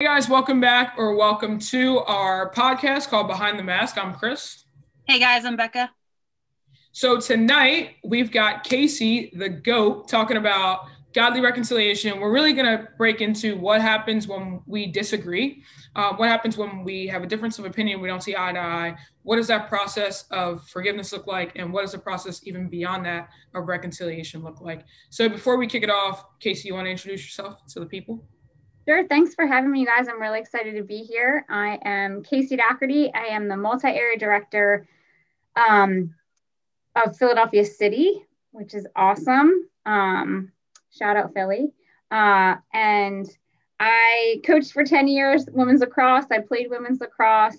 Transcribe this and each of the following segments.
Hey guys, welcome back or welcome to our podcast called Behind the Mask. I'm Chris. Hey guys, I'm Becca. So tonight we've got Casey, the GOAT, talking about godly reconciliation. We're really going to break into what happens when we disagree, uh, what happens when we have a difference of opinion, we don't see eye to eye. What does that process of forgiveness look like? And what does the process even beyond that of reconciliation look like? So before we kick it off, Casey, you want to introduce yourself to the people? Sure. Thanks for having me, you guys. I'm really excited to be here. I am Casey Doherty. I am the multi area director um, of Philadelphia City, which is awesome. Um, shout out Philly. Uh, and I coached for 10 years women's lacrosse. I played women's lacrosse.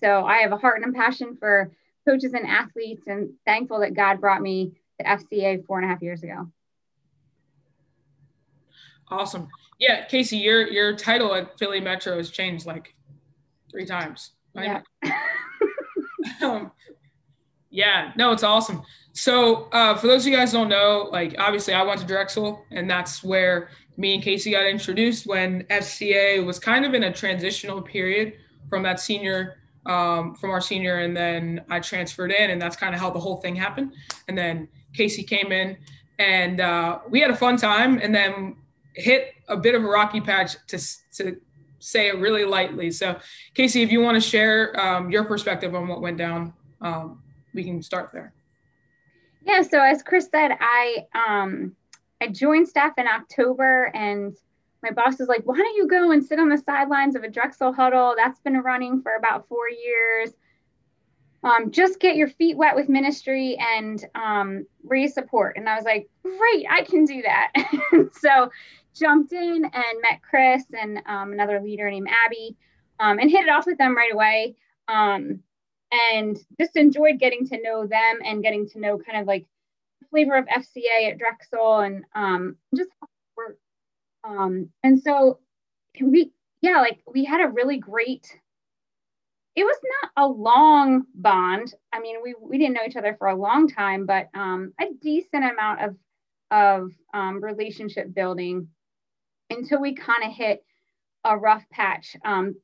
So I have a heart and a passion for coaches and athletes, and thankful that God brought me to FCA four and a half years ago. Awesome. Yeah, Casey, your your title at Philly Metro has changed like three times. Yeah. um, yeah, no, it's awesome. So uh, for those of you guys don't know, like obviously I went to Drexel, and that's where me and Casey got introduced when FCA was kind of in a transitional period from that senior um, from our senior, and then I transferred in, and that's kind of how the whole thing happened. And then Casey came in, and uh, we had a fun time, and then hit a bit of a rocky patch to to say it really lightly. So, Casey, if you want to share um, your perspective on what went down, um, we can start there. Yeah. So as Chris said, I um, I joined staff in October, and my boss was like, "Why don't you go and sit on the sidelines of a Drexel huddle that's been running for about four years?" Um, just get your feet wet with ministry and um, raise support. And I was like, great, I can do that. so jumped in and met Chris and um, another leader named Abby um, and hit it off with them right away. Um, and just enjoyed getting to know them and getting to know kind of like the flavor of FCA at Drexel and um, just work. Um, and so we, yeah, like we had a really great, it was not a long bond. I mean, we, we didn't know each other for a long time, but um, a decent amount of, of um, relationship building until we kind of hit a rough patch. Um,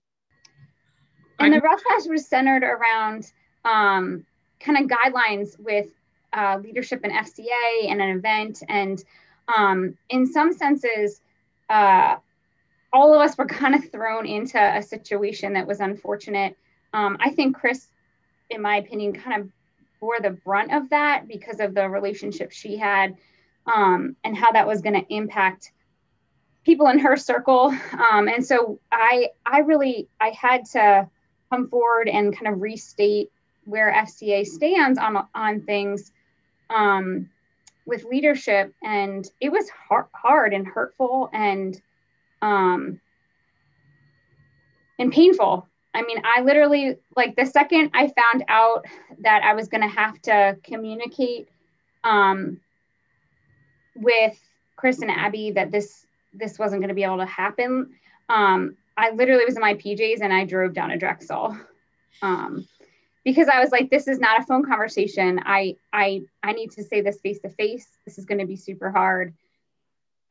and the rough patch was centered around um, kind of guidelines with uh, leadership in FCA and an event. And um, in some senses, uh, all of us were kind of thrown into a situation that was unfortunate. Um, I think Chris, in my opinion, kind of bore the brunt of that because of the relationship she had um, and how that was going to impact people in her circle. Um, and so I, I really, I had to come forward and kind of restate where FCA stands on, on things um, with leadership. And it was hard, hard and hurtful and, um, and painful. I mean, I literally, like the second I found out that I was going to have to communicate um, with Chris and Abby that this this wasn't going to be able to happen. Um, I literally was in my PJs and I drove down to Drexel um, because I was like, this is not a phone conversation. I I I need to say this face to face. This is going to be super hard.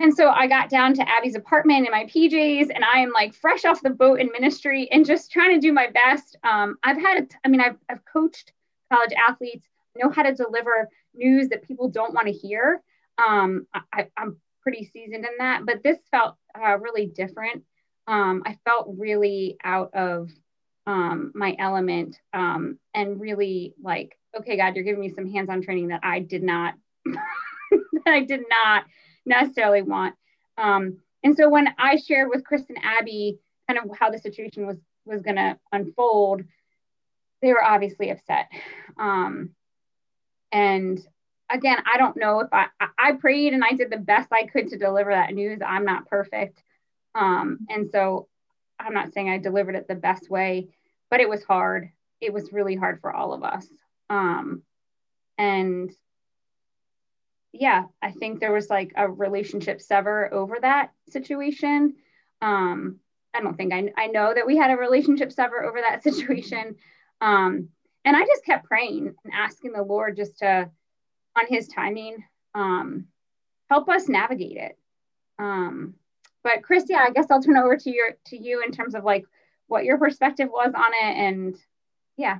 And so I got down to Abby's apartment in my PJs, and I am like fresh off the boat in ministry and just trying to do my best. Um, I've had, I mean, I've, I've coached college athletes, know how to deliver news that people don't want to hear. Um, I, am pretty seasoned in that, but this felt uh, really different. Um, I felt really out of um, my element um, and really like, okay, God, you're giving me some hands-on training that I did not, that I did not necessarily want. Um, and so when I shared with Chris and Abby kind of how the situation was was going to unfold, they were obviously upset. Um, and again, I don't know if I, I prayed and I did the best I could to deliver that news. I'm not perfect. Um, and so I'm not saying I delivered it the best way, but it was hard. It was really hard for all of us. Um, and yeah, I think there was like a relationship sever over that situation. Um, I don't think I, I know that we had a relationship sever over that situation. Um, and I just kept praying and asking the Lord just to, on his timing um, help us navigate it um, but Chris, yeah, I guess I'll turn over to your to you in terms of like what your perspective was on it and yeah.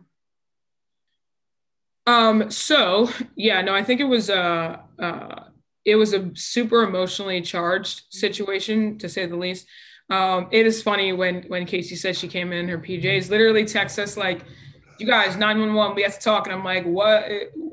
Um, so yeah, no, I think it was uh uh it was a super emotionally charged situation to say the least. Um, it is funny when when Casey said she came in her PJs, literally texts us like, "You guys, nine one one, we have to talk." And I'm like, "What?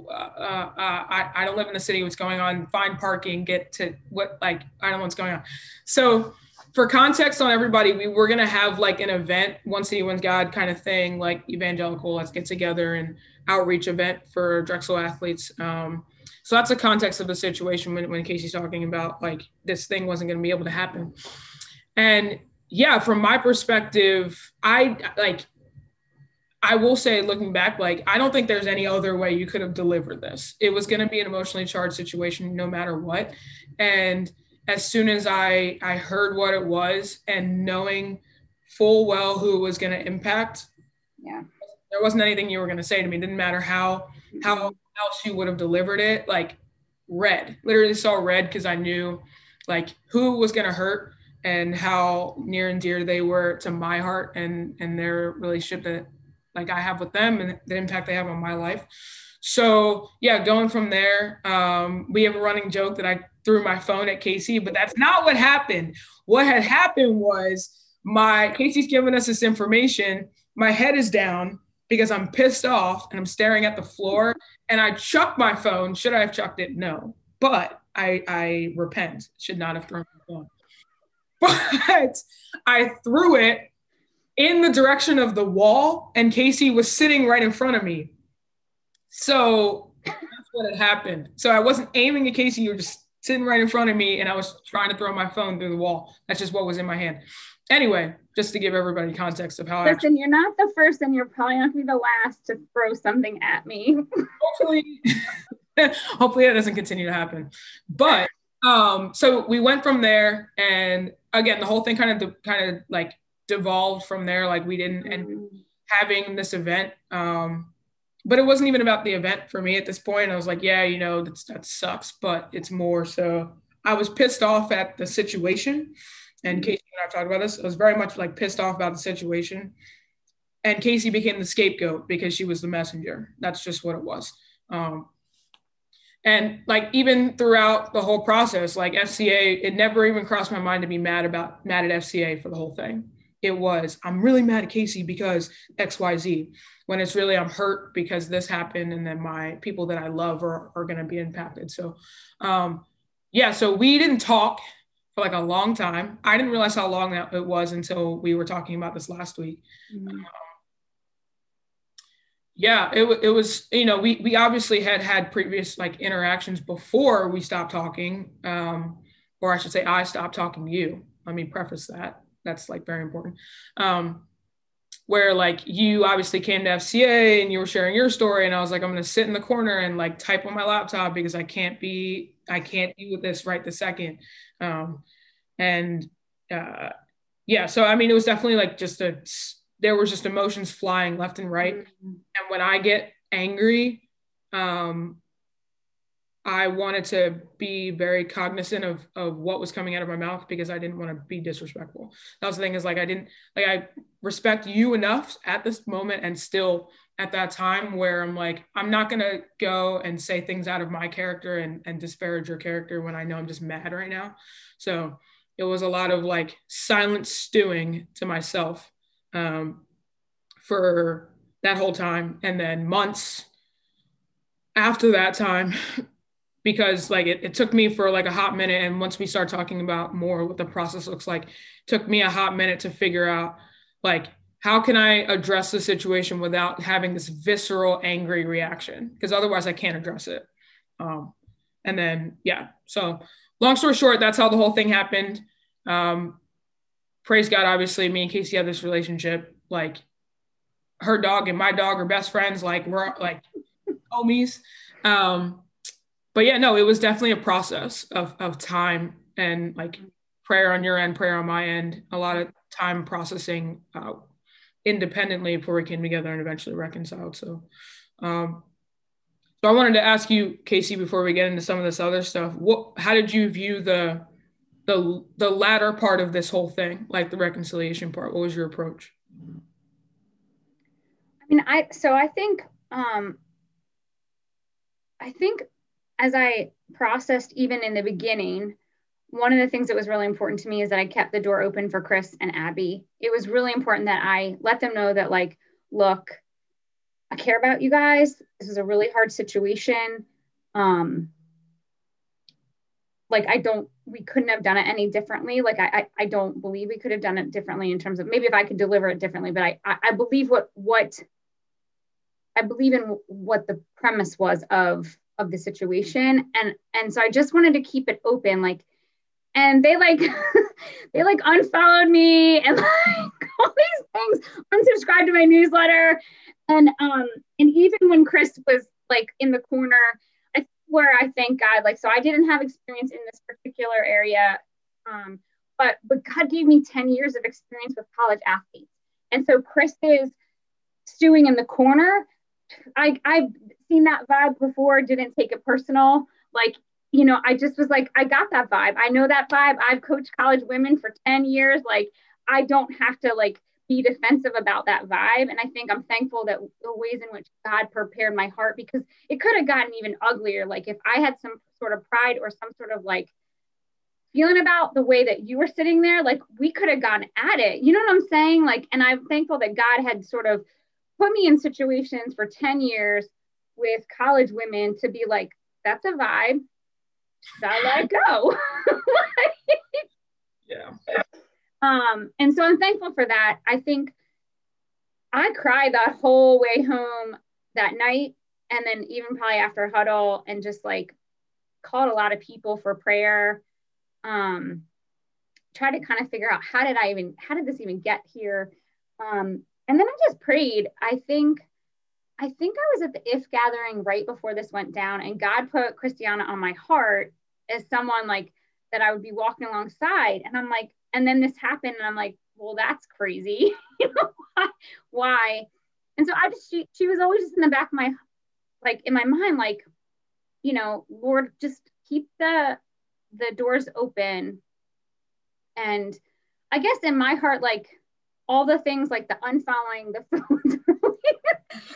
Uh, uh, I I don't live in the city. What's going on? Find parking. Get to what? Like I don't know what's going on." So for context on everybody, we were gonna have like an event, one city, one God kind of thing, like evangelical. Let's get together and outreach event for Drexel athletes. Um, so that's the context of the situation when, when Casey's talking about like this thing wasn't going to be able to happen. And yeah, from my perspective, I like, I will say, looking back, like, I don't think there's any other way you could have delivered this. It was going to be an emotionally charged situation no matter what. And as soon as I, I heard what it was and knowing full well who it was going to impact, yeah, there wasn't anything you were going to say to me. It didn't matter how, how else you would have delivered it. Like, red, literally saw red because I knew like who was going to hurt and how near and dear they were to my heart and and their relationship that like I have with them and the impact they have on my life. So yeah, going from there, um, we have a running joke that I threw my phone at Casey, but that's not what happened. What had happened was my Casey's giving us this information. My head is down because I'm pissed off and I'm staring at the floor and I chucked my phone. Should I have chucked it? No. But I I repent. Should not have thrown my phone. but I threw it in the direction of the wall, and Casey was sitting right in front of me. So that's what had happened. So I wasn't aiming at Casey, you were just sitting right in front of me, and I was trying to throw my phone through the wall. That's just what was in my hand. Anyway, just to give everybody context of how Listen, I actually- you're not the first, and you're probably not gonna be the last to throw something at me. hopefully, hopefully that doesn't continue to happen. But um, so we went from there, and again, the whole thing kind of kind of like devolved from there. Like we didn't end mm. having this event. Um, but it wasn't even about the event for me at this point. I was like, yeah, you know, that's, that sucks, but it's more so I was pissed off at the situation. And mm. Casey and I've talked about this. I was very much like pissed off about the situation. And Casey became the scapegoat because she was the messenger. That's just what it was. Um, and like even throughout the whole process like fca it never even crossed my mind to be mad about mad at fca for the whole thing it was. I'm really mad at casey because xyz when it's really i'm hurt because this happened and then my people that i love are, are going to be impacted. So um yeah so we didn't talk for like a long time. I didn't realize how long that it was until we were talking about this last week. Mm-hmm. um, yeah it, it was you know we we obviously had had previous like interactions before we stopped talking um or i should say i stopped talking to you. Let me preface that that's like very important um where like you obviously came to fca and you were sharing your story and i was like i'm going to sit in the corner and like type on my laptop because i can't be i can't deal with this right the second um and uh yeah so i mean it was definitely like just a there was just emotions flying left and right. Mm-hmm. And when I get angry, um, I wanted to be very cognizant of of what was coming out of my mouth because I didn't want to be disrespectful. That was the thing is like I didn't like I respect you enough at this moment and still at that time where I'm like I'm not gonna go and say things out of my character and and disparage your character when I know I'm just mad right now. So it was a lot of like silent stewing to myself um, for that whole time. And then months after that time, because like it, it took me for like a hot minute. And once we start talking about more what the process looks like, took me a hot minute to figure out like, how can I address the situation without having this visceral, angry reaction? Because otherwise I can't address it. Um, and then, yeah. So, long story short, that's how the whole thing happened. Um, praise God, obviously, me and Casey have this relationship. Like her dog and my dog are best friends. Like we're like homies. Um, but yeah, no, it was definitely a process of of time and like prayer on your end, prayer on my end. A lot of time processing uh, independently before we came together and eventually reconciled. So, um, so I wanted to ask you, Casey, before we get into some of this other stuff, what, how did you view the the the latter part of this whole thing, like the reconciliation part? What was your approach? I mean, I so I think um I think as I processed even in the beginning, one of the things that was really important to me is that I kept the door open for Chris and Abby. It was really important that I let them know that, like, look, I care about you guys. This is a really hard situation. Um, like I don't, we couldn't have done it any differently. Like I, I, I don't believe we could have done it differently in terms of maybe if I could deliver it differently, but I, I, I believe what, what, I believe in what the premise was of, of the situation. And, and so I just wanted to keep it open. Like, and they like they like unfollowed me and like all these things unsubscribed to my newsletter and um and even when chris was like in the corner I, where i thank god like so i didn't have experience in this particular area um but but god gave me 10 years of experience with college athletes and so chris is stewing in the corner i i've seen that vibe before didn't take it personal like you know, I just was like, I got that vibe. I know that vibe. I've coached college women for 10 years. Like, I don't have to like be defensive about that vibe. And I think I'm thankful that the ways in which God prepared my heart because it could have gotten even uglier. Like, if I had some sort of pride or some sort of like feeling about the way that you were sitting there, like, we could have gone at it. You know what I'm saying? Like, and I'm thankful that God had sort of put me in situations for 10 years with college women to be like, that's a vibe So I let go. yeah. Um, and so I'm thankful for that. I think I cried that whole way home that night, and then even probably after huddle, and just like called a lot of people for prayer. Um, try to kind of figure out how did I even how did this even get here? Um, and then I just prayed. I think I think I was at the IF gathering right before this went down, and God put Christiana on my heart as someone like that I would be walking alongside. And I'm like, and then this happened, and I'm like, well, that's crazy. you know why? why? And so I just she she was always just in the back of my like in my mind, like, you know, Lord, just keep the the doors open. And I guess in my heart, like all the things like the unfollowing, the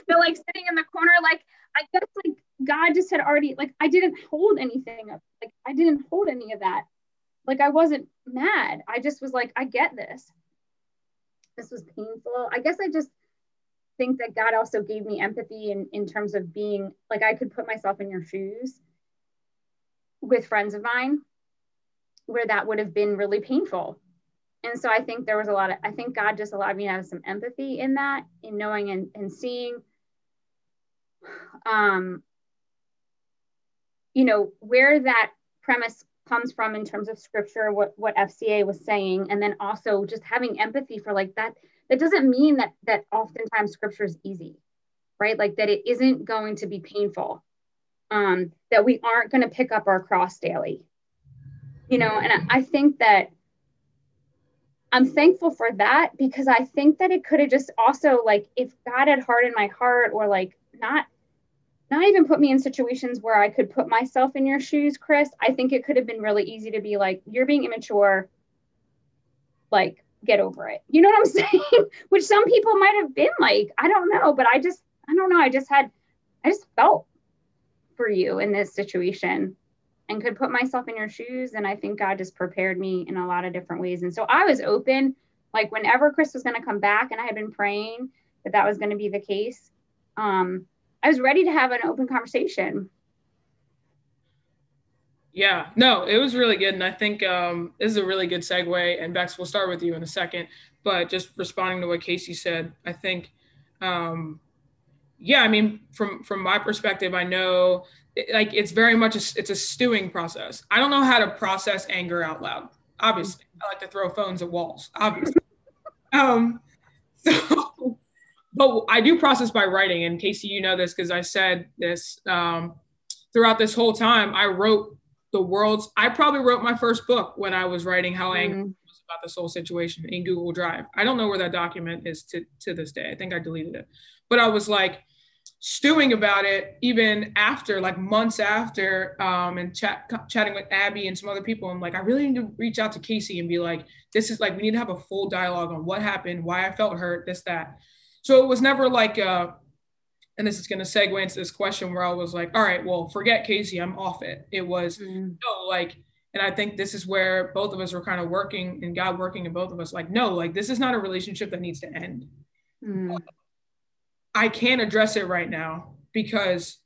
the like sitting in the corner, like I guess like God just had already like I didn't hold anything up. Like I didn't hold any of that. Like I wasn't mad. I just was like, I get this. This was painful. I guess I just think that God also gave me empathy in, in terms of being like I could put myself in your shoes with friends of mine where that would have been really painful and so I think there was a lot of, I think God just allowed me to have some empathy in that, in knowing and, and seeing, um, you know, where that premise comes from in terms of scripture, what, what FCA was saying, and then also just having empathy for like that. That doesn't mean that, that oftentimes scripture is easy, right? Like that it isn't going to be painful, um, that we aren't going to pick up our cross daily, you know, and I, I think that I'm thankful for that because I think that it could have just also like if God had hardened my heart or like not not even put me in situations where I could put myself in your shoes, Chris, I think it could have been really easy to be like, you're being immature. Like, get over it. You know what I'm saying? Which some people might have been like, I don't know, but I just, I don't know. I just had, I just felt for you in this situation and could put myself in your shoes. And I think God just prepared me in a lot of different ways. And so I was open, like whenever Chris was going to come back, and I had been praying that that was going to be the case. Um, I was ready to have an open conversation. Yeah, no, it was really good. And I think um, this is a really good segue. And Bex, we'll start with you in a second. But just responding to what Casey said, I think, um, yeah, I mean, from from my perspective, I know like it's very much a, it's a stewing process. I don't know how to process anger out loud. Obviously, I like to throw phones at walls. Obviously, um, so but I do process by writing. And Casey, you know this because I said this um, throughout this whole time. I wrote the world's. I probably wrote my first book when I was writing how angry mm. was about this whole situation in Google Drive. I don't know where that document is to to this day. I think I deleted it, but I was like stewing about it even after like months after um, and chat, chatting with abby and some other people i'm like i really need to reach out to casey and be like this is like we need to have a full dialogue on what happened why i felt hurt this that so it was never like uh and this is going to segue into this question where i was like all right well forget casey i'm off it it was mm. no like and i think this is where both of us were kind of working and god working in both of us like no like this is not a relationship that needs to end mm. I can't address it right now because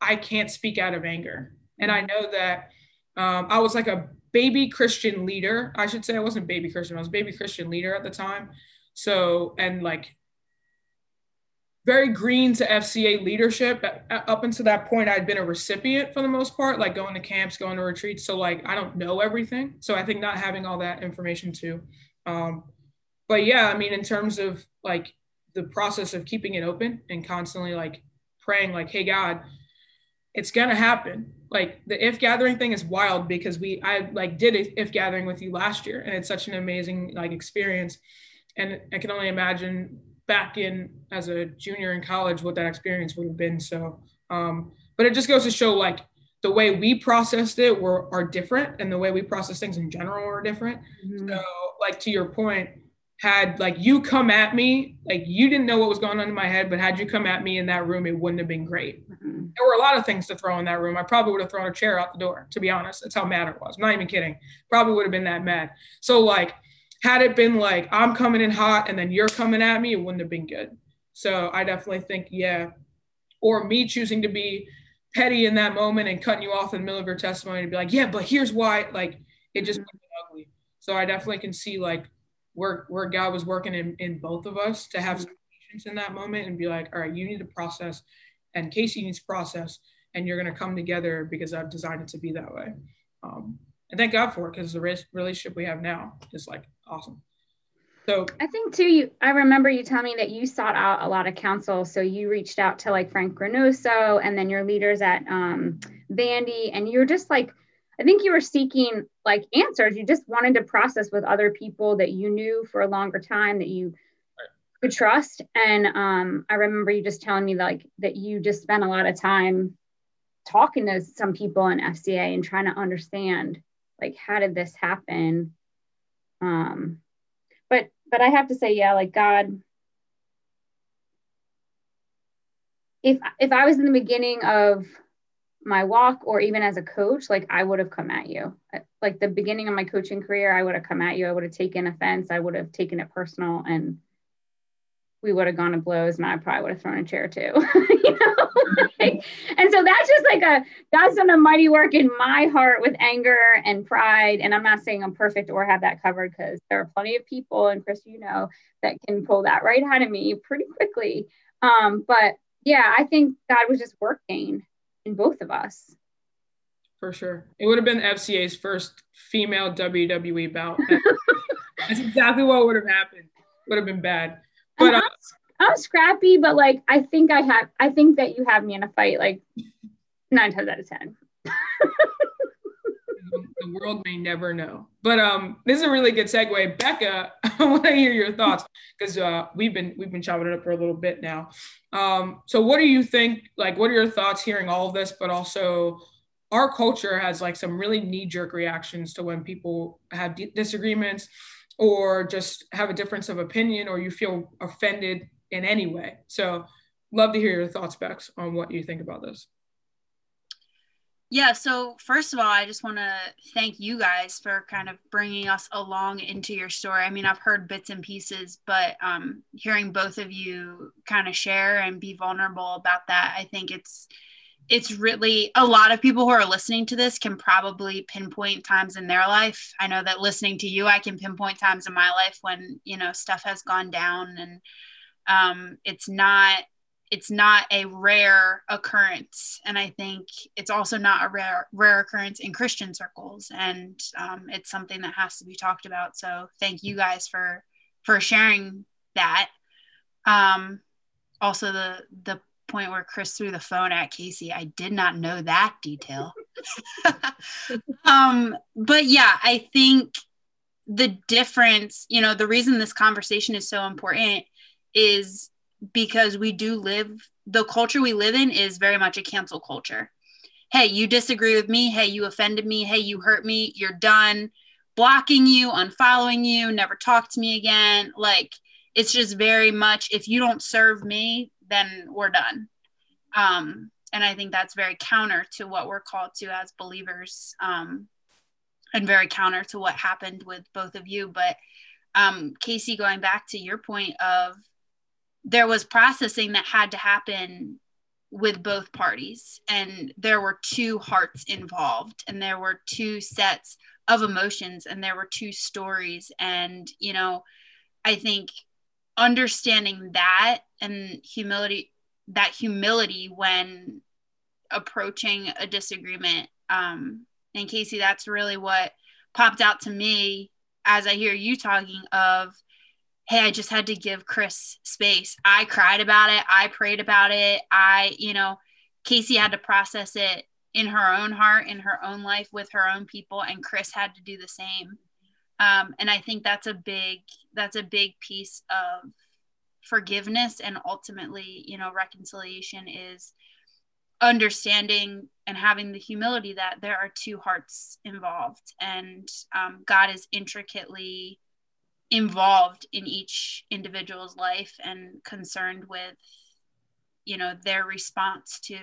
I can't speak out of anger. And I know that um, I was like a baby Christian leader. I should say I wasn't baby Christian, I was baby Christian leader at the time. So, and like very green to FCA leadership. Up until that point, I'd been a recipient for the most part, like going to camps, going to retreats. So, like, I don't know everything. So, I think not having all that information too. Um, but yeah, I mean, in terms of like the process of keeping it open and constantly like praying like hey god it's gonna happen. Like the if gathering thing is wild because we i like did if gathering with you last year and it's such an amazing like experience. And i can only imagine back in as a junior in college what that experience would have been. So um but it just goes to show like the way we processed it were are different and the way we process things in general are different. Mm-hmm. so like to your point had like you come at me, like you didn't know what was going on in my head, but had you come at me in that room, it wouldn't have been great. Mm-hmm. There were a lot of things to throw in that room. I probably would have thrown a chair out the door, to be honest. That's how mad it was. I'm not even kidding. Probably would have been that mad. So like, had it been like I'm coming in hot and then you're coming at me, it wouldn't have been good. So I definitely think, yeah, or me choosing to be petty in that moment and cutting you off in the middle of your testimony to be like, yeah, but here's why, like it just mm-hmm. ugly. So I definitely can see like where where God was working in, in both of us to have some patience in that moment and be like, all right, you need to process, and Casey needs to process, and you're gonna come together because I've designed it to be that way. Um, and thank God for it because the relationship we have now is like awesome. So I think too, you I remember you telling me that you sought out a lot of counsel. So you reached out to like Frank Granoso and then your leaders at um, Vandy, and you're just like I think you were seeking like answers. You just wanted to process with other people that you knew for a longer time that you could trust. And um, I remember you just telling me like that you just spent a lot of time talking to some people in FCA and trying to understand like how did this happen. Um, but but I have to say, yeah, like God. If if I was in the beginning of my walk or even as a coach, like I would have come at you. Like the beginning of my coaching career, I would have come at you. I would have taken offense. I would have taken it personal and we would have gone to blows and I probably would have thrown a chair too. you know? like, and so that's just like a God's done a mighty work in my heart with anger and pride. And I'm not saying I'm perfect or have that covered because there are plenty of people, and Chris, you know, that can pull that right out of me pretty quickly. Um, but yeah, I think God was just working in both of us. For sure. It would have been FCA's first female WWE bout. That's exactly what would have happened. Would have been bad. But I'm, uh, I'm scrappy, but like I think I have I think that you have me in a fight like nine times out of ten. the world may never know. But um, this is a really good segue. Becca, I want to hear your thoughts because uh, we've been we've been chopping it up for a little bit now. Um, so what do you think? Like, what are your thoughts hearing all of this? But also, our culture has like some really knee jerk reactions to when people have d- disagreements or just have a difference of opinion or you feel offended in any way. So, love to hear your thoughts, Bex, on what you think about this. Yeah, so first of all, I just want to thank you guys for kind of bringing us along into your story. I mean, I've heard bits and pieces, but um, hearing both of you kind of share and be vulnerable about that, I think it's it's really a lot of people who are listening to this can probably pinpoint times in their life. I know that listening to you, I can pinpoint times in my life when you know stuff has gone down, and um, it's not it's not a rare occurrence. And i think it's also not a rare rare occurrence in christian circles. And um, it's something that has to be talked about. So thank you guys for for sharing that. Um, also the the point where chris threw the phone at casey i did not know that detail. Um, but yeah i think the difference you know the reason this conversation is so important is because we do live the culture we live in is very much a cancel culture. Hey, you disagree with me. Hey, you offended me. Hey, you hurt me. You're done. Blocking you, unfollowing you, never talk to me again. Like it's just very much if you don't serve me, then we're done. Um, and I think that's very counter to what we're called to as believers, um, and very counter to what happened with both of you. But um, Casey, going back to your point of there was processing that had to happen with both parties and there were two hearts involved and there were two sets of emotions and there were two stories. And you know i think understanding that and humility that humility when approaching a disagreement um and casey that's really what popped out to me as i hear you talking of hey, I just had to give Chris space. I cried about it. I prayed about it. I, you know, Casey had to process it in her own heart, in her own life with her own people, and Chris had to do the same. Um, and I think that's a big that's a big piece of forgiveness and ultimately, you know, reconciliation is understanding and having the humility that there are two hearts involved and um, God is intricately involved in each individual's life and concerned with you know their response to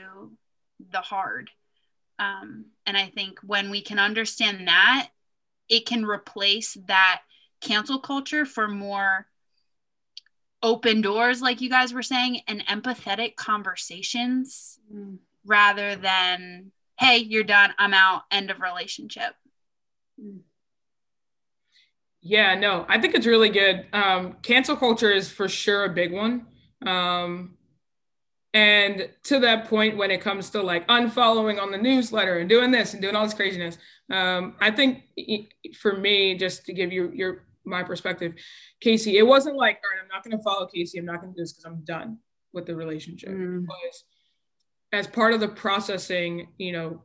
the hard um, and i think when we can understand that it can replace that cancel culture for more open doors like you guys were saying and empathetic conversations mm. rather than hey you're done i'm out end of relationship mm. Yeah, no, I think it's really good. Um, cancel culture is for sure a big one. Um, and to that point, when it comes to like unfollowing on the newsletter and doing this and doing all this craziness, um, I think for me, just to give you your my perspective, Casey, it wasn't like, all right, I'm not going to follow Casey. I'm not going to do this because I'm done with the relationship. Mm. as part of the processing, you know,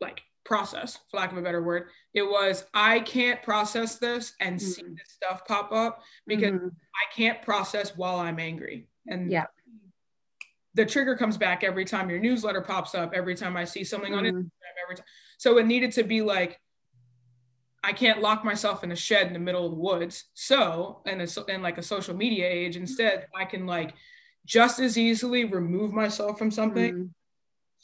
like process, for lack of a better word. It was, I can't process this and mm-hmm. see this stuff pop up because mm-hmm. I can't process while I'm angry. And yeah. the trigger comes back every time your newsletter pops up, every time I see something mm-hmm. on Instagram, every time. So it needed to be like, I can't lock myself in a shed in the middle of the woods. So, in, a, in like a social media age, instead, I can like just as easily remove myself from something mm-hmm.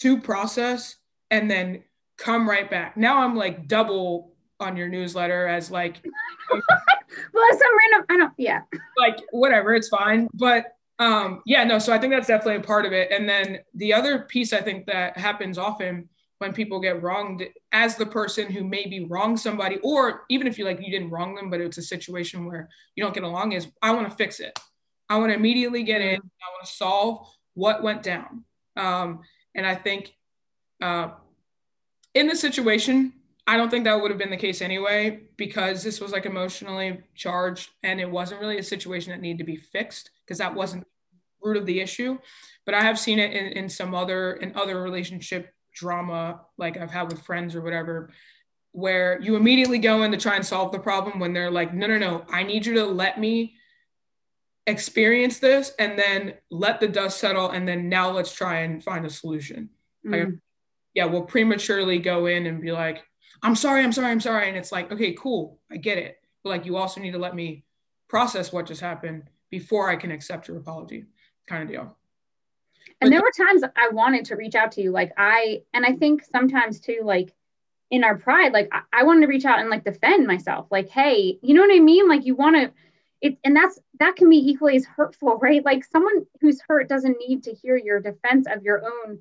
to process and then come right back. Now I'm like double on your newsletter as like well some random I don't yeah. Like whatever, it's fine. But um yeah, no, so I think that's definitely a part of it. And then the other piece I think that happens often when people get wronged as the person who maybe wronged somebody, or even if you like you didn't wrong them, but it's a situation where you don't get along, is I want to fix it. I want to immediately get in. I want to solve what went down. Um, and I think uh, in the situation, I don't think that would have been the case anyway, because this was like emotionally charged and it wasn't really a situation that needed to be fixed because that wasn't root of the issue. But I have seen it in, in some other in other relationship drama, like I've had with friends or whatever, where you immediately go in to try and solve the problem when they're like, no, no, no, I need you to let me experience this and then let the dust settle and then now let's try and find a solution. Mm. Like, yeah, will prematurely go in and be like, I'm sorry, I'm sorry, I'm sorry. And it's like, okay, cool, I get it. But like, you also need to let me process what just happened before I can accept your apology, kind of deal. And but there were times I wanted to reach out to you. Like, I, and I think sometimes too, like, in our pride, like, I, I wanted to reach out and like defend myself. Like, hey, you know what I mean? Like, you want to, it, and that's that can be equally as hurtful, right? Like, someone who's hurt doesn't need to hear your defense of your own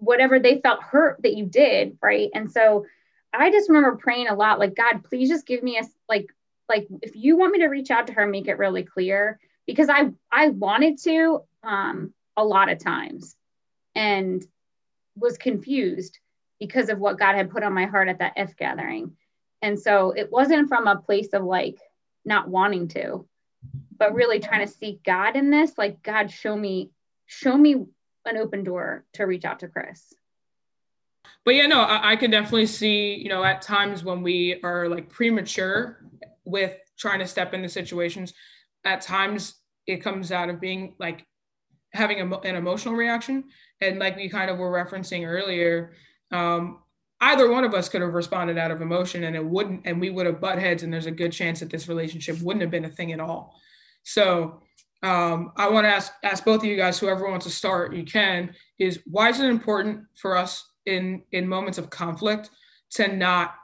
whatever they felt hurt that you did right? And so i just remember praying a lot like god please just give me a like like if you want me to reach out to her make it really clear because i i wanted to um a lot of times and was confused because of what god had put on my heart at that f gathering. And so it wasn't from a place of like not wanting to but really trying to seek god in this like god show me show me an open door to reach out to Chris. But yeah, no, I, I can definitely see, you know, at times when we are like premature with trying to step into situations, at times it comes out of being like having a, an emotional reaction. And like we kind of were referencing earlier, um, either one of us could have responded out of emotion and it wouldn't, and we would have butt heads. And there's a good chance that this relationship wouldn't have been a thing at all. So um, I want to ask ask both of you guys, whoever wants to start, you can. Is why is it important for us in in moments of conflict to not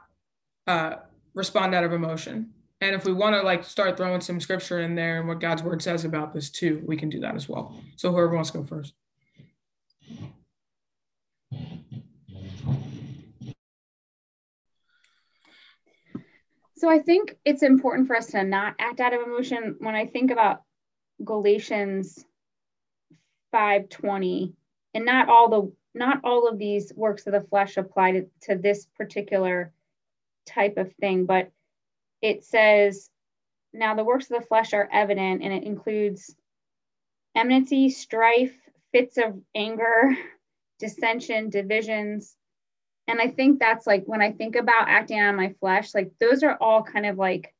uh, respond out of emotion? And if we want to like start throwing some scripture in there and what God's word says about this too, we can do that as well. So whoever wants to go first. So I think it's important for us to not act out of emotion. When I think about Galatians 5:20, and not all the not all of these works of the flesh apply to, to this particular type of thing, but it says, Now the works of the flesh are evident, and it includes enmity, strife, fits of anger, dissension, divisions. And I think that's like when I think about acting on my flesh, like those are all kind of like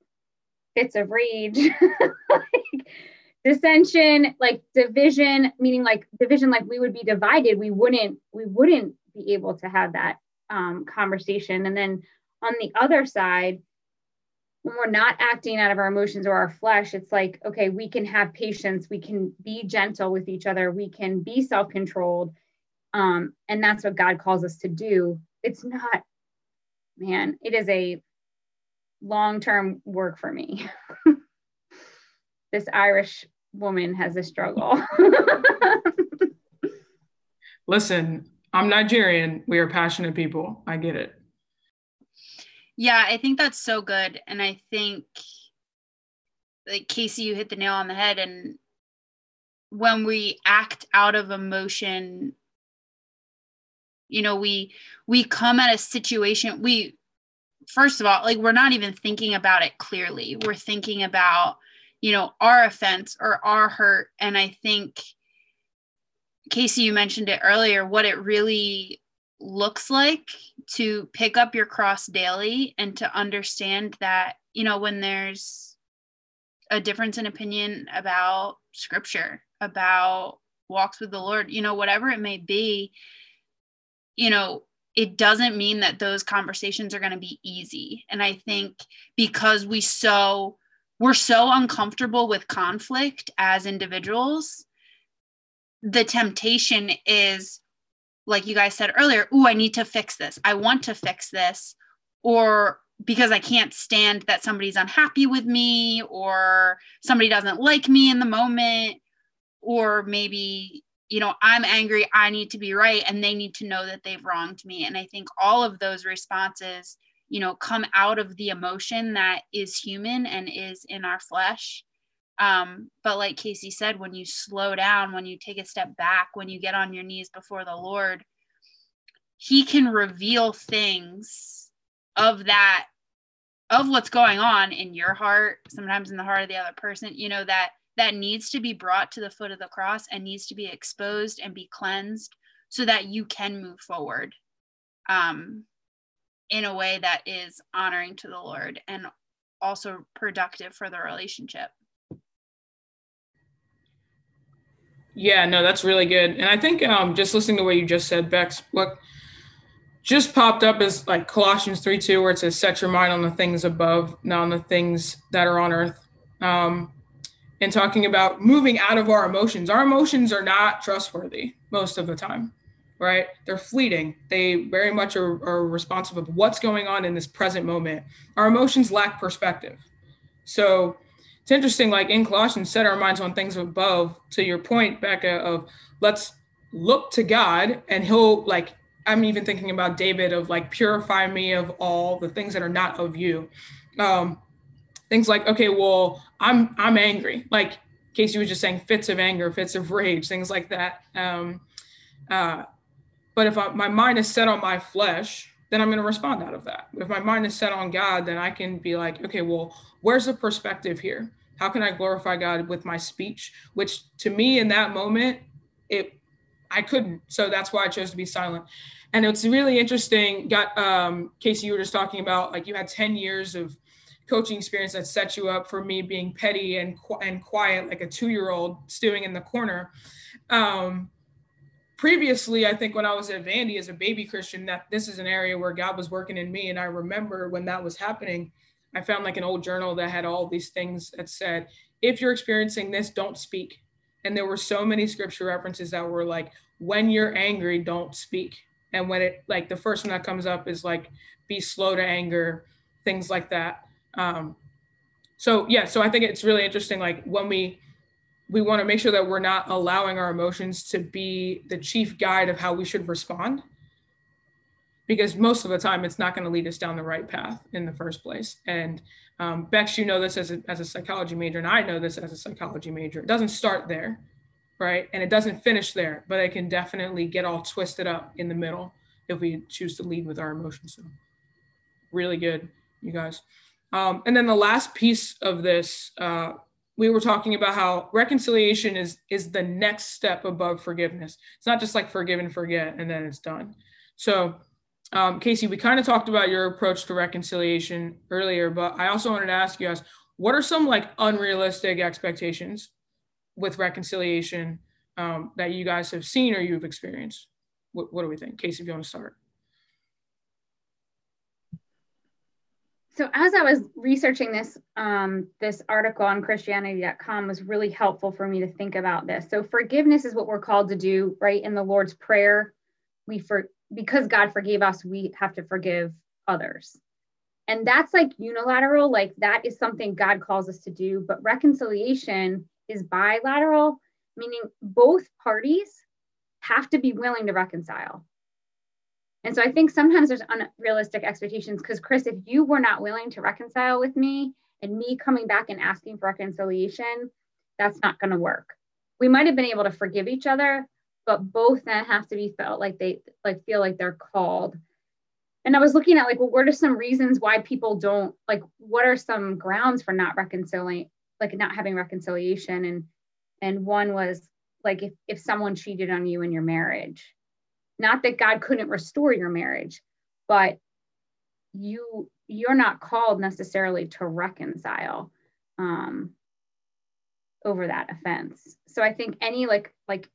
fits of rage, like dissension, like division, meaning like division, like we would be divided. We wouldn't, we wouldn't be able to have that um, conversation. And then on the other side, when we're not acting out of our emotions or our flesh, it's like, okay, we can have patience, we can be gentle with each other, we can be self controlled. Um, and that's what God calls us to do. It's not, man, it is a long term work for me. this Irish woman has a struggle. Listen, I'm Nigerian. We are passionate people. I get it. Yeah, I think that's so good. And I think like Casey, you hit the nail on the head. And when we act out of emotion, you know, we we come at a situation, we first of all, like we're not even thinking about it clearly. We're thinking about, you know, our offense or our hurt. And I think Casey, you mentioned it earlier, what it really looks like to pick up your cross daily and to understand that you know when there's a difference in opinion about scripture about walks with the lord you know whatever it may be you know it doesn't mean that those conversations are going to be easy and i think because we so we're so uncomfortable with conflict as individuals the temptation is like you guys said earlier, oh I need to fix this. I want to fix this. Or because I can't stand that somebody's unhappy with me or somebody doesn't like me in the moment. Or maybe, you know, I'm angry, I need to be right, and they need to know that they've wronged me. And I think all of those responses, you know, come out of the emotion that is human and is in our flesh. Um, but like Casey said, when you slow down, when you take a step back, when you get on your knees before the Lord, He can reveal things of that, of what's going on in your heart, sometimes in the heart of the other person, you know, that that needs to be brought to the foot of the cross and needs to be exposed and be cleansed so that you can move forward um, in a way that is honoring to the Lord and also productive for the relationship. Yeah, no, that's really good. And I think um, just listening to what you just said, Bex, what just popped up is like Colossians 3 2, where it says, Set your mind on the things above, not on the things that are on earth. Um, and talking about moving out of our emotions. Our emotions are not trustworthy most of the time, right? They're fleeting. They very much are, are responsive of what's going on in this present moment. Our emotions lack perspective. So it's interesting, like in Colossians, set our minds on things above, to your point, Becca, of let's look to God and he'll like, I'm even thinking about David of like, purify me of all the things that are not of you. Um, things like, okay, well, I'm, I'm angry. Like Casey was just saying fits of anger, fits of rage, things like that. Um, uh, but if I, my mind is set on my flesh, then I'm going to respond out of that. If my mind is set on God, then I can be like, okay, well, where's the perspective here? How can I glorify God with my speech? Which to me in that moment, it I couldn't. So that's why I chose to be silent. And it's really interesting. Got um, Casey, you were just talking about like you had 10 years of coaching experience that set you up for me being petty and and quiet like a two year old stewing in the corner. Um, previously, I think when I was at Vandy as a baby Christian, that this is an area where God was working in me, and I remember when that was happening. I found like an old journal that had all these things that said, if you're experiencing this, don't speak. And there were so many scripture references that were like, when you're angry, don't speak. And when it, like, the first one that comes up is like, be slow to anger, things like that. Um, so, yeah, so I think it's really interesting. Like, when we, we want to make sure that we're not allowing our emotions to be the chief guide of how we should respond because most of the time it's not going to lead us down the right path in the first place. And um, Bex, you know this as a, as a psychology major, and I know this as a psychology major. It doesn't start there, right? And it doesn't finish there, but it can definitely get all twisted up in the middle if we choose to lead with our emotions. So, really good, you guys. Um, and then the last piece of this, uh, we were talking about how reconciliation is is the next step above forgiveness. It's not just like forgive and forget and then it's done. So um, Casey, we kind of talked about your approach to reconciliation earlier, but I also wanted to ask you guys, what are some like unrealistic expectations with reconciliation um, that you guys have seen or you've experienced? What, what do we think? Casey, if you want to start. So as I was researching this, um, this article on Christianity.com was really helpful for me to think about this. So forgiveness is what we're called to do, right? In the Lord's Prayer, we for because God forgave us, we have to forgive others. And that's like unilateral, like that is something God calls us to do. But reconciliation is bilateral, meaning both parties have to be willing to reconcile. And so I think sometimes there's unrealistic expectations because, Chris, if you were not willing to reconcile with me and me coming back and asking for reconciliation, that's not going to work. We might have been able to forgive each other, but both then have to be felt like they like feel like they're called. And i was looking at like well what are some reasons why people don't like what are some grounds for not reconciling like not having reconciliation? And and one was like if, if someone cheated on you in your marriage not that god couldn't restore your marriage but you you're not called necessarily to reconcile um over that offense. So i think any like like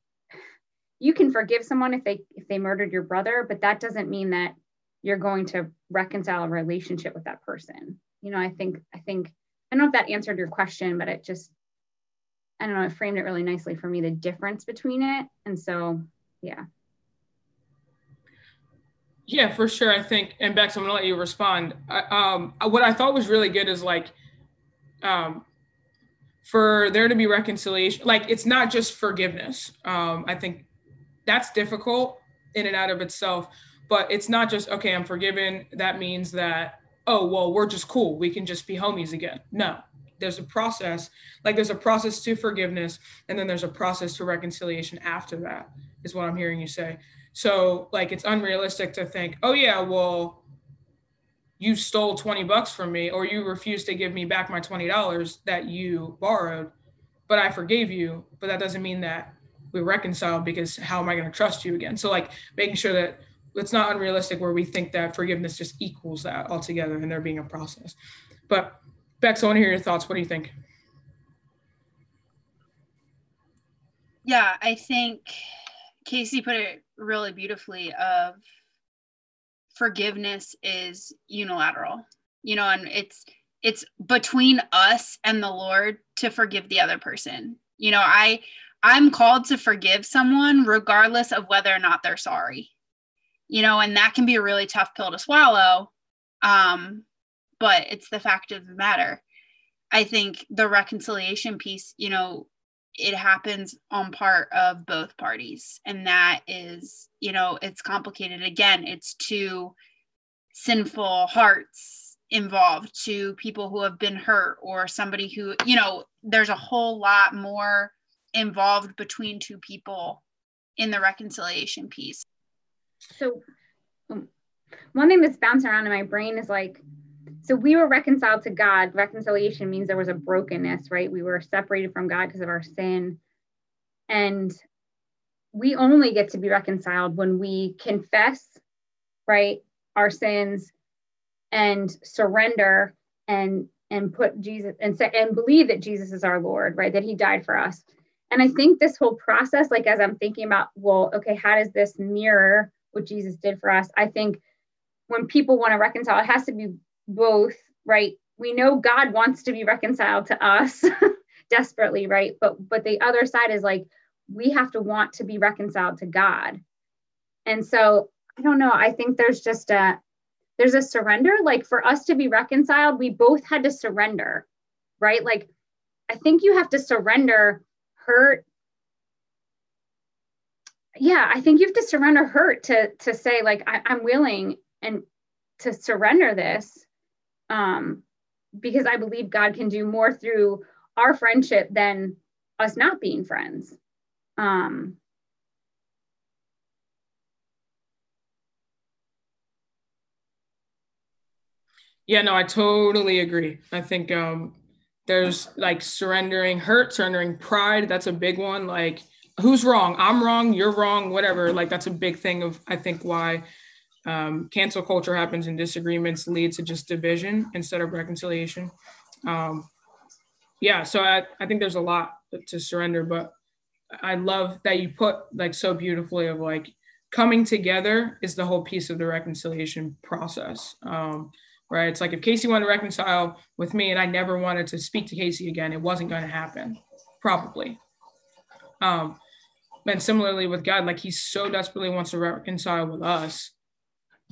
you can forgive someone if they if they murdered your brother but that doesn't mean that you're going to reconcile a relationship with that person. You know i think i think i don't know if that answered your question but it just i don't know it framed it really nicely for me the difference between it. And so yeah yeah for sure i think and bex i'm gonna let you respond um, what i thought was really good is like um, for there to be reconciliation like it's not just forgiveness um, i think that's difficult in and out of itself. But it's not just, okay, I'm forgiven. That means that, oh, well, we're just cool. We can just be homies again. No, there's a process. Like there's a process to forgiveness, and then there's a process to reconciliation after that, is what I'm hearing you say. So, like, it's unrealistic to think, oh, yeah, well, you stole 20 bucks from me, or you refused to give me back my $20 that you borrowed, but I forgave you. But that doesn't mean that we reconciled because how am I going to trust you again? So like making sure that it's not unrealistic where we think that forgiveness just equals that altogether and there being a process. But Bex, I want to hear your thoughts. What do you think? Yeah, I think Casey put it really beautifully of forgiveness is unilateral. You know, and it's it's between us and the Lord to forgive the other person. You know, I I'm called to forgive someone regardless of whether or not they're sorry. You know, and that can be a really tough pill to swallow. Um, but it's the fact of the matter. I think the reconciliation piece, you know, it happens on part of both parties. And that is, you know, it's complicated. Again, it's two sinful hearts involved, two people who have been hurt or somebody who, you know, there's a whole lot more involved between two people in the reconciliation piece. So, um, one thing that's bouncing around in my brain is like, so we were reconciled to God. Reconciliation means there was a brokenness, right? We were separated from God because of our sin. And we only get to be reconciled when we confess, right, our sins and surrender and and put Jesus and say and believe that Jesus is our Lord, right? That he died for us. And I think this whole process, like as I'm thinking about, well, okay, how does this mirror what Jesus did for us? I think when people want to reconcile, it has to be both, right? We know God wants to be reconciled to us desperately, right? But but the other side is like we have to want to be reconciled to God. And so I don't know. I think there's just a there's a surrender. Like for us to be reconciled, we both had to surrender, right? Like I think you have to surrender hurt. Yeah, I think you have to surrender hurt to to say like I, I'm willing and to surrender this, um, because I believe God can do more through our friendship than us not being friends. Um, Yeah, no, I totally agree. I think um, there's like surrendering hurt, surrendering pride. That's a big one. Like, who's wrong? I'm wrong. You're wrong. Whatever. Like, that's a big thing of I think why um, cancel culture happens and disagreements lead to just division instead of reconciliation. Um, yeah, so I, I think there's a lot to surrender, but I love that you put like so beautifully of like coming together is the whole piece of the reconciliation process. Um, right? It's like if Casey wanted to reconcile with me and I never wanted to speak to Casey again, it wasn't going to happen, probably. Um, and similarly with God, like he so desperately wants to reconcile with us,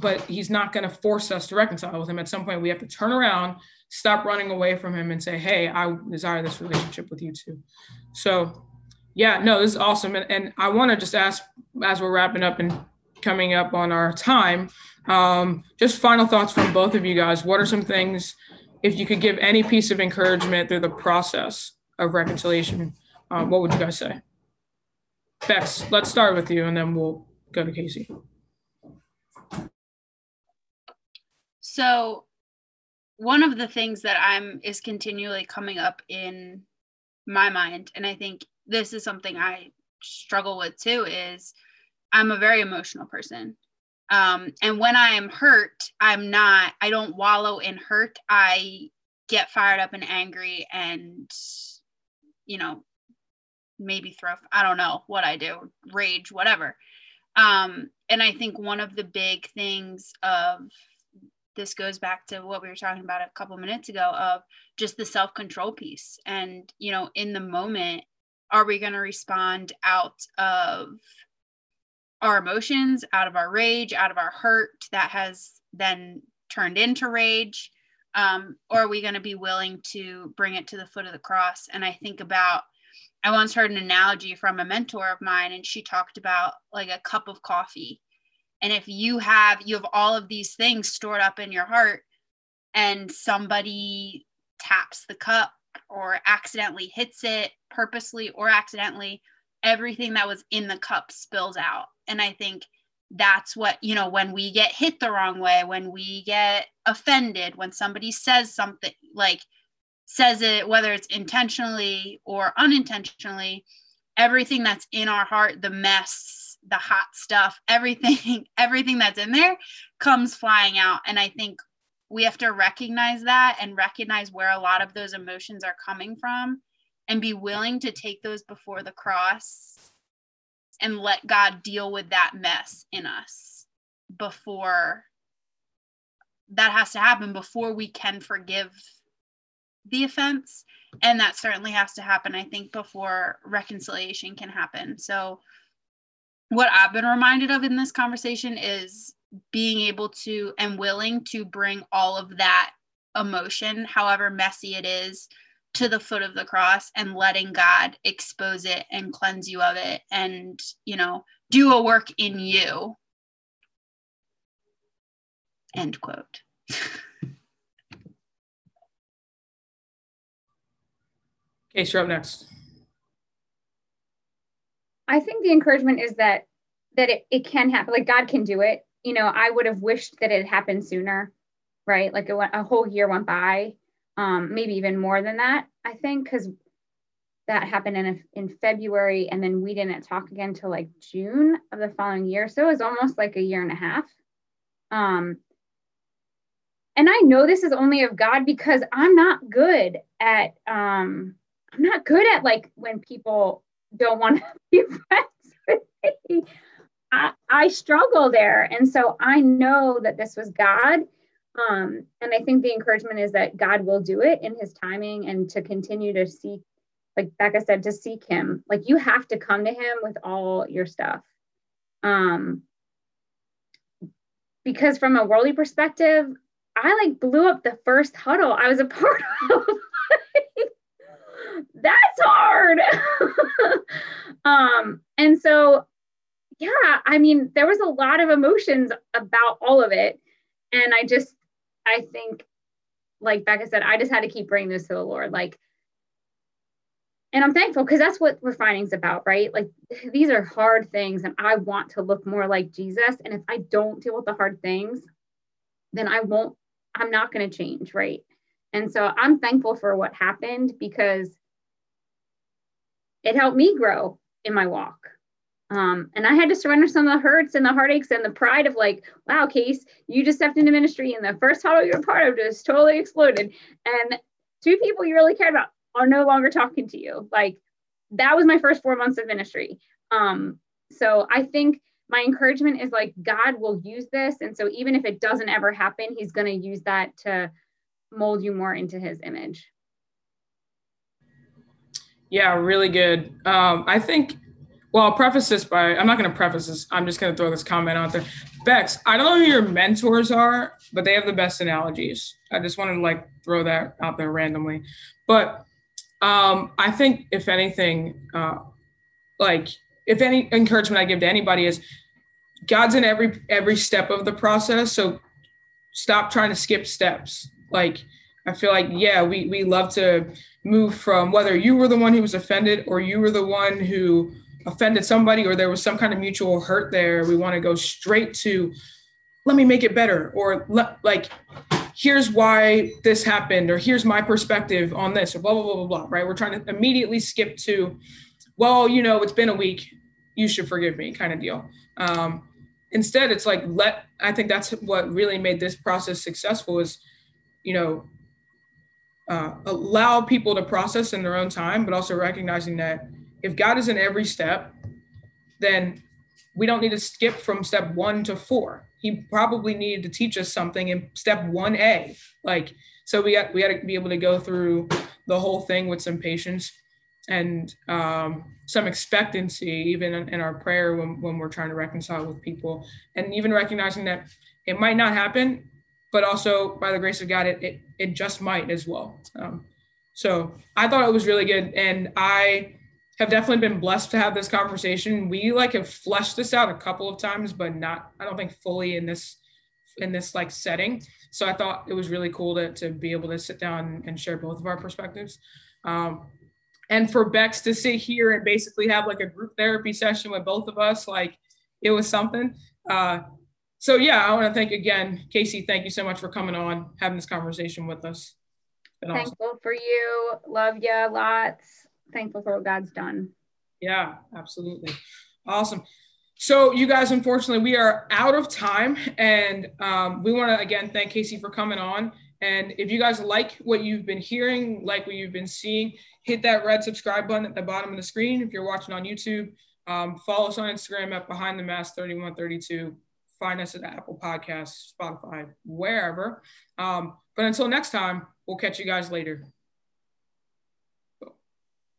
but he's not going to force us to reconcile with him. At some point, we have to turn around, stop running away from him, and say, "Hey, I desire this relationship with you too." So, yeah, no, this is awesome, and, and I want to just ask as we're wrapping up and coming up on our time um, just final thoughts from both of you guys. What are some things, if you could give any piece of encouragement through the process of reconciliation, um, what would you guys say? Bex, let's start with you and then we'll go to Casey. So, one of the things that I'm is continually coming up in my mind, and I think this is something I struggle with too, is I'm a very emotional person. Um, and when I am hurt, I'm not, I don't wallow in hurt. I get fired up and angry and, you know, maybe throw, I don't know what I do, rage, whatever. Um, and I think one of the big things of this goes back to what we were talking about a couple minutes ago of just the self control piece. And, you know, in the moment, are we going to respond out of our emotions, out of our rage, out of our hurt that has then turned into rage? Um, or are we going to be willing to bring it to the foot of the cross? And I think about, I once heard an analogy from a mentor of mine, and she talked about like a cup of coffee. And if you have, you have all of these things stored up in your heart, and somebody taps the cup or accidentally hits it purposely or accidentally, everything that was in the cup spills out. And I think that's what, you know, when we get hit the wrong way, when we get offended, when somebody says something like, says it, whether it's intentionally or unintentionally, everything that's in our heart, the mess, the hot stuff, everything, everything that's in there comes flying out. And I think we have to recognize that and recognize where a lot of those emotions are coming from and be willing to take those before the cross and let God deal with that mess in us before that has to happen before we can forgive the offense and that certainly has to happen i think before reconciliation can happen so what i've been reminded of in this conversation is being able to and willing to bring all of that emotion however messy it is to the foot of the cross and letting God expose it and cleanse you of it and, you know, do a work in you. End quote. Case, you're up next. I think the encouragement is that that it, it can happen. Like God can do it. You know, I would have wished that it happened sooner, right? Like a, a whole year went by um, maybe even more than that, I think, because that happened in in February, and then we didn't talk again till like June of the following year. So it was almost like a year and a half. Um, and I know this is only of God because I'm not good at um I'm not good at like when people don't want to be friends with me. I, I struggle there. And so I know that this was God. Um, and I think the encouragement is that God will do it in his timing and to continue to seek, like Becca said, to seek him. Like you have to come to him with all your stuff. Um, because from a worldly perspective, I like blew up the first huddle I was a part of. That's hard. um, and so yeah, I mean, there was a lot of emotions about all of it. And I just, I think, like Becca said, I just had to keep bringing this to the Lord. Like, and I'm thankful because that's what refining's about, right? Like, these are hard things, and I want to look more like Jesus. And if I don't deal with the hard things, then I won't, I'm not going to change, right? And so I'm thankful for what happened because it helped me grow in my walk. Um, and I had to surrender some of the hurts and the heartaches and the pride of like, wow, Case, you just stepped into ministry and the first huddle you're part of just totally exploded. And two people you really cared about are no longer talking to you. Like that was my first four months of ministry. Um, so I think my encouragement is like God will use this. And so even if it doesn't ever happen, he's going to use that to mold you more into his image. Yeah, really good. Um, I think well, I'll preface this by I'm not going to preface this. I'm just going to throw this comment out there. Bex, I don't know who your mentors are, but they have the best analogies. I just wanted to like throw that out there randomly. But um, I think if anything, uh, like if any encouragement I give to anybody is God's in every every step of the process. So stop trying to skip steps. Like I feel like yeah, we we love to move from whether you were the one who was offended or you were the one who offended somebody or there was some kind of mutual hurt there, we want to go straight to let me make it better or like here's why this happened or here's my perspective on this or blah blah blah blah blah right? We're trying to immediately skip to well you know it's been a week you should forgive me kind of deal. Um, instead it's like let i think that's what really made this process successful is you know uh, allow people to process in their own time but also recognizing that if God is in every step, then we don't need to skip from step one to four. He probably needed to teach us something in step one A. Like, so we got we had to be able to go through the whole thing with some patience and um, some expectancy, even in, in our prayer when, when we're trying to reconcile with people, and even recognizing that it might not happen, but also by the grace of God, it it, it just might as well. Um, so I thought it was really good, and I have definitely been blessed to have this conversation. We like have fleshed this out a couple of times, but not, I don't think fully in this, in this like setting. So I thought it was really cool to, to be able to sit down and share both of our perspectives. Um, and for Bex to sit here and basically have like a group therapy session with both of us, like it was something. Uh, so yeah, I want to thank again, Casey. Thank you so much for coming on, having this conversation with us. Thankful awesome. for you. Love you lots thankful for what God's done. Yeah, absolutely. Awesome. So, you guys, unfortunately, we are out of time. And um, we want to again thank Casey for coming on. And if you guys like what you've been hearing, like what you've been seeing, hit that red subscribe button at the bottom of the screen. If you're watching on YouTube, um, follow us on Instagram at Behind the Mask 3132. Find us at Apple Podcasts, Spotify, wherever. Um, but until next time, we'll catch you guys later.